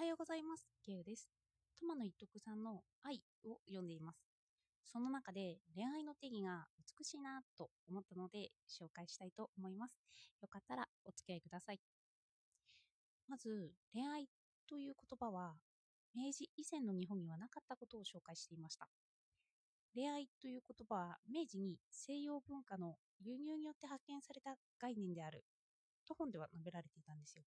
はようございます。ケウです。トマの一徳さんの愛を読んでいます。その中で恋愛の定義が美しいなと思ったので紹介したいと思います。よかったらお付き合いください。まず、恋愛という言葉は明治以前の日本にはなかったことを紹介していました。恋愛という言葉は明治に西洋文化の輸入によって発見された概念であると本では述べられていたんですよ。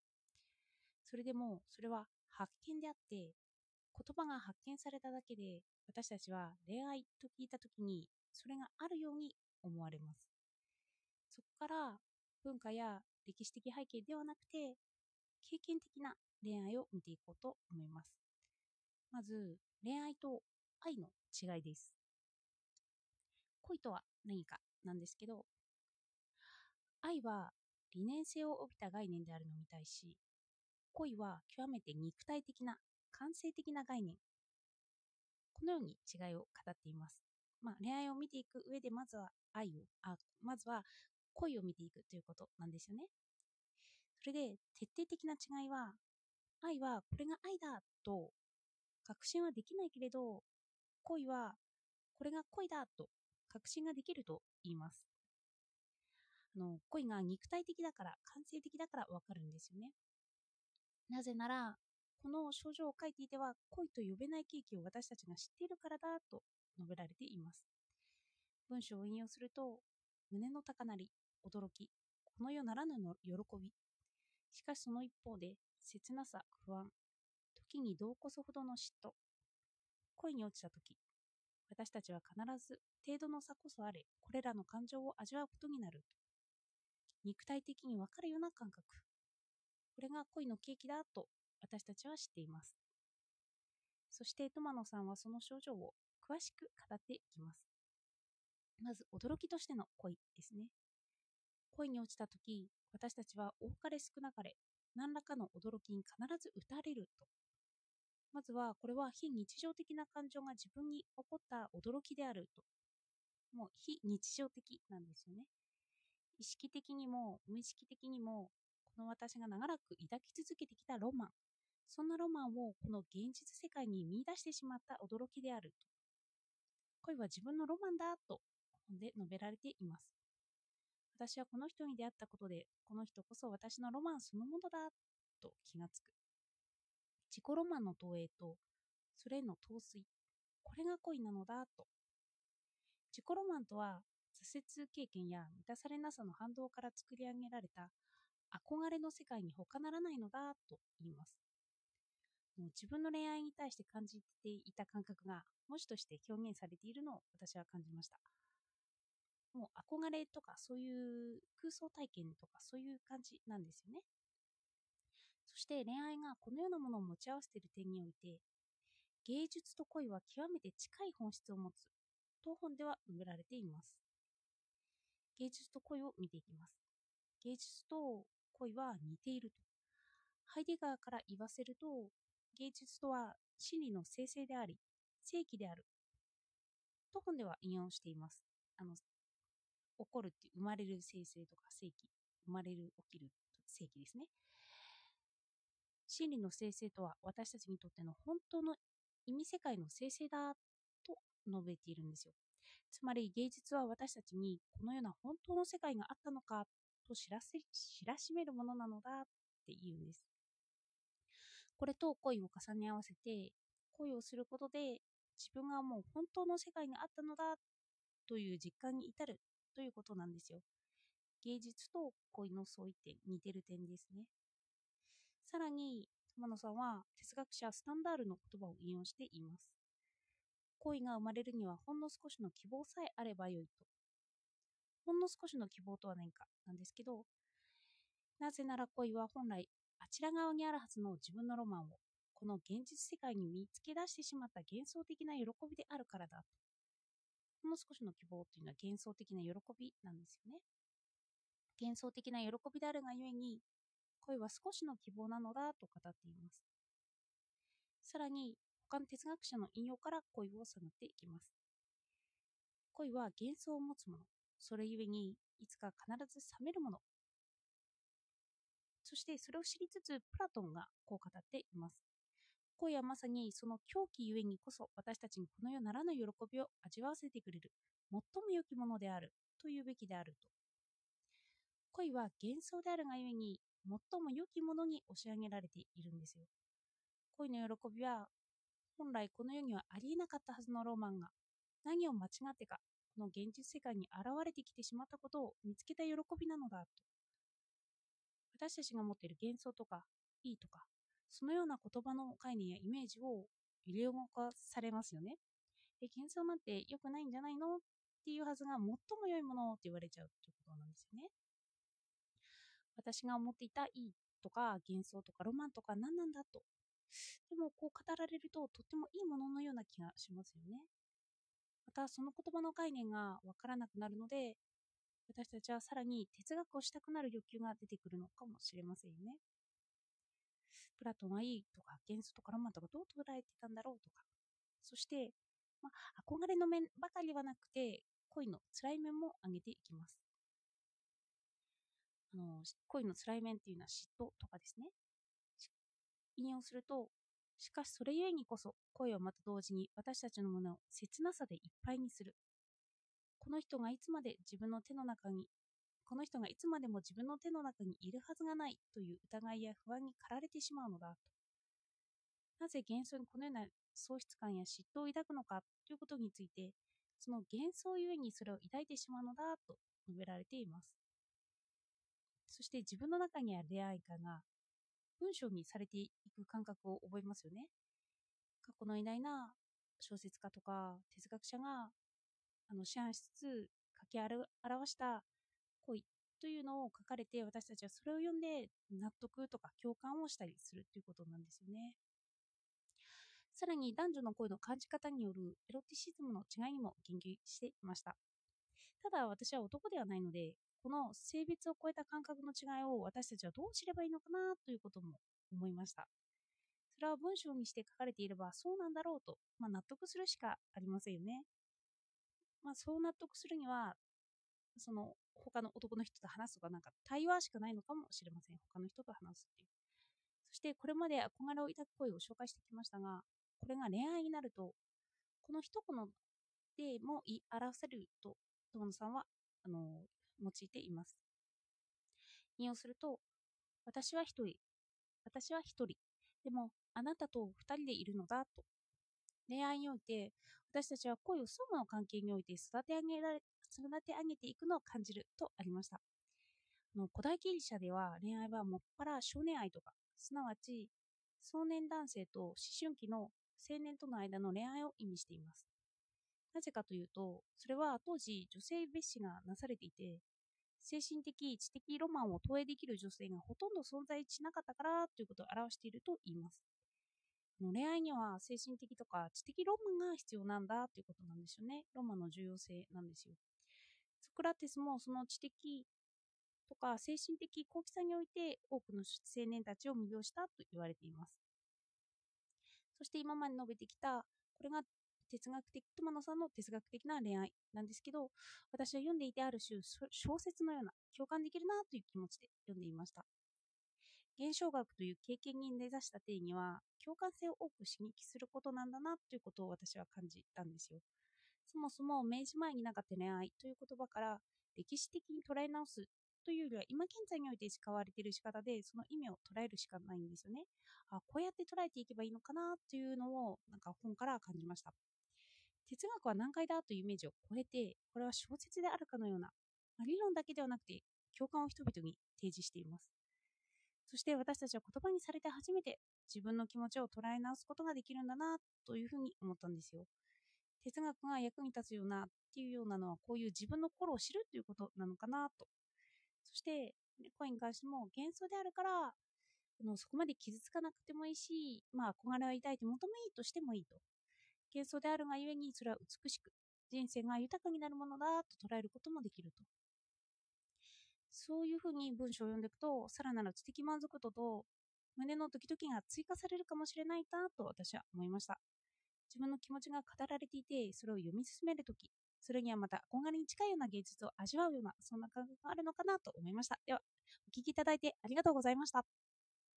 それでもそれは発見であって言葉が発見されただけで私たちは恋愛と聞いた時にそれがあるように思われます。そこから文化や歴史的背景ではなくて経験的な恋愛を見ていこうと思います。まず恋愛と愛の違いです。恋とは何かなんですけど愛は理念性を帯びた概念であるのに対し恋は極めて肉体的な感性的な概念。このように違いを語っています、まあ、恋愛を見ていく上でまずは愛をあまずは恋を見ていくということなんですよね。それで徹底的な違いは愛はこれが愛だと確信はできないけれど恋はこれが恋だと確信ができると言います。あの恋が肉体的だから感性的だからわかるんですよね。なぜならこの症状を書いていては恋と呼べないケーキを私たちが知っているからだと述べられています。文章を引用すると胸の高鳴り驚きこの世ならぬの喜び。しかしその一方で切なさ不安時にどうこそほどの嫉妬。恋に落ちた時私たちは必ず程度の差こそあれこれらの感情を味わうことになる。肉体的にわかるような感覚。これが恋の契機だと私たちは知っています。そしてトマノさんはその症状を詳しく語っていきます。まず驚きとしての恋ですね。恋に落ちた時私たちは多かれ少なかれ何らかの驚きに必ず打たれると。まずはこれは非日常的な感情が自分に起こった驚きであると。もう非日常的なんですよね。意識的にも無意識的にもの私が長らく抱き続けてきたロマン。そんなロマンをこの現実世界に見出してしまった驚きであると。恋は自分のロマンだと。本で述べられています。私はこの人に出会ったことでこの人こそ私のロマンそのものだと気がつく。自己ロマンの投影とそれへの陶酔。これが恋なのだと。自己ロマンとは挫折経験や満たされなさの反動から作り上げられた憧れの世界に他ならないのだと言います。もう自分の恋愛に対して感じていた感覚が文字として表現されているのを私は感じました。もう憧れとかそういう空想体験とかそういう感じなんですよね。そして恋愛がこのようなものを持ち合わせている点において芸術と恋は極めて近い本質を持つと本では述べられています。芸術と恋を見ていきます。芸術と恋は似ていると。ハイデガーから言わせると、芸術とは真理の生成であり、正規である。と本では引用しています。あの、起こるって、生まれる生成とか正規、生まれる、起きる、正規ですね。真理の生成とは私たちにとっての本当の意味世界の生成だと述べているんですよ。つまり芸術は私たちにこのような本当の世界があったのかと知らせ知らしめるものなのだって言うんです。これと恋を重ね合わせて恋をすることで自分がもう本当の世界があったのだという実感に至るということなんですよ。芸術と恋の相違点、似てる点ですね。さらに、友野さんは哲学者スタンダールの言葉を引用しています。恋が生まれるにはほんの少しの希望さえあればよいと。ほんの少しの希望とは何かなんですけど、なぜなら恋は本来あちら側にあるはずの自分のロマンをこの現実世界に見つけ出してしまった幻想的な喜びであるからだと。ほんの少しの希望というのは幻想的な喜びなんですよね。幻想的な喜びであるがゆえに、恋は少しの希望なのだと語っています。さらに、他の哲学者の引用から恋を探っていきます。恋は幻想を持つもの。それゆえに、いつか必ず冷めるもの。そしてそれを知りつつ、プラトンがこう語っています。恋はまさにその狂気ゆえにこそ私たちにこの世ならぬ喜びを味わわせてくれる最も良きものであるというべきであると。恋は幻想であるがゆえに最も良きものに押し上げられているんですよ。恋の喜びは本来この世にはありえなかったはずのロマンが何を間違ってかの現実世界に現れてきてしまったことを見つけた喜びなのだと。私たちが持っている幻想とかいいとかそのような言葉の概念やイメージを揺れ動かされますよね。で幻想なんて良くないんじゃないの？っていうはずが最も良いものって言われちゃうということなんですよね。私が思っていたいいとか幻想とかロマンとか何なんだと。でもこう語られるととってもいいもののような気がしますよね。またその言葉の概念がわからなくなるので私たちはさらに哲学をしたくなる欲求が出てくるのかもしれませんよね。プラトンはいいとか幻想とかロマンとかどう捉えてたんだろうとかそして、まあ、憧れの面ばかりはなくて恋の辛い面も挙げていきます。あの恋の辛い面っていうのは嫉妬とかですね。引用すると、しかしそれゆえにこそ恋をまた同時に私たちの胸を切なさでいっぱいにする。この人がいつまで自分の手の中に、この人がいつまでも自分の手の中にいるはずがないという疑いや不安に駆られてしまうのだと。なぜ幻想にこのような喪失感や嫉妬を抱くのかということについて、その幻想ゆえにそれを抱いてしまうのだと述べられています。そして自分の中にある出会い感が文章にされていく感覚を覚えますよね。過去の偉大な小説家とか哲学者があの思案しつつ書き表した恋というのを書かれて私たちはそれを読んで納得とか共感をしたりするということなんですよね。さらに男女の恋の感じ方によるエロティシズムの違いにも言及していました。ただ私は男ではないのでこの性別を超えた感覚の違いを私たちはどう知ればいいのかなということも思いました。それは文章にして書かれていればそうなんだろうと、まあ、納得するしかありませんよね。まあ、そう納得するには、その他の男の人と話すとか、なんか対話しかないのかもしれません。他の人と話すっていう。そしてこれまで憧れを抱く声を紹介してきましたが、これが恋愛になると、この一言でも言い表せると、友野さんはあの用いています。引用すると、私は一人、私は一人、でもあなたと二人でいるのだと。恋愛において、私たちは恋を相互の関係において育て上げられ育て上げていくのを感じるとありました。の古代ギリシャでは恋愛はもっぱら少年愛とか、すなわち壮年男性と思春期の青年との間の恋愛を意味しています。なぜかというと、それは当時女性蔑視がなされていて、精神的、知的ロマンを投影できる女性がほとんど存在しなかったからということを表していると言います。恋愛には精神的とか知的ロマンが必要なんだということなんですよね。ロマンの重要性なんですよ。ソクラテスもその知的とか精神的好奇さにおいて多くの青年たちを魅了したと言われています。そして今まで述べてきたこれが哲学的、友野さんの哲学的な恋愛なんですけど、私は読んでいてある種小説のような共感できるなという気持ちで読んでいました。現象学という経験に根ざした定義は共感性を多く刺激することなんだなということを私は感じたんですよ。そもそも明治前になかった恋愛という言葉から歴史的に捉え直すというよりは今現在において使われている仕方でその意味を捉えるしかないんですよね。あこうやって捉えていけばいいのかなというのをなんか本から感じました。哲学は難解だというイメージを超えて、これは小説であるかのような、まあ、理論だけではなくて、共感を人々に提示しています。そして私たちは言葉にされて初めて自分の気持ちを捉え直すことができるんだなというふうに思ったんですよ。哲学が役に立つようなっていうようなのはこういう自分の心を知るということなのかなと。そして、恋に関しても幻想であるから、のそこまで傷つかなくてもいいし、まあ、憧れは抱いて求めいいとしてもいいと。幻想であるがゆえにそれは美しく人生が豊かになるものだと捉えることもできると。そういうふうに文章を読んでいくとさらなる知的満足度と胸のドキドキが追加されるかもしれないなと私は思いました。自分の気持ちが語られていてそれを読み進めるときそれにはまた憧れに近いような芸術を味わうようなそんな感覚があるのかなと思いました。ではお聴きいただいてありがとうございました。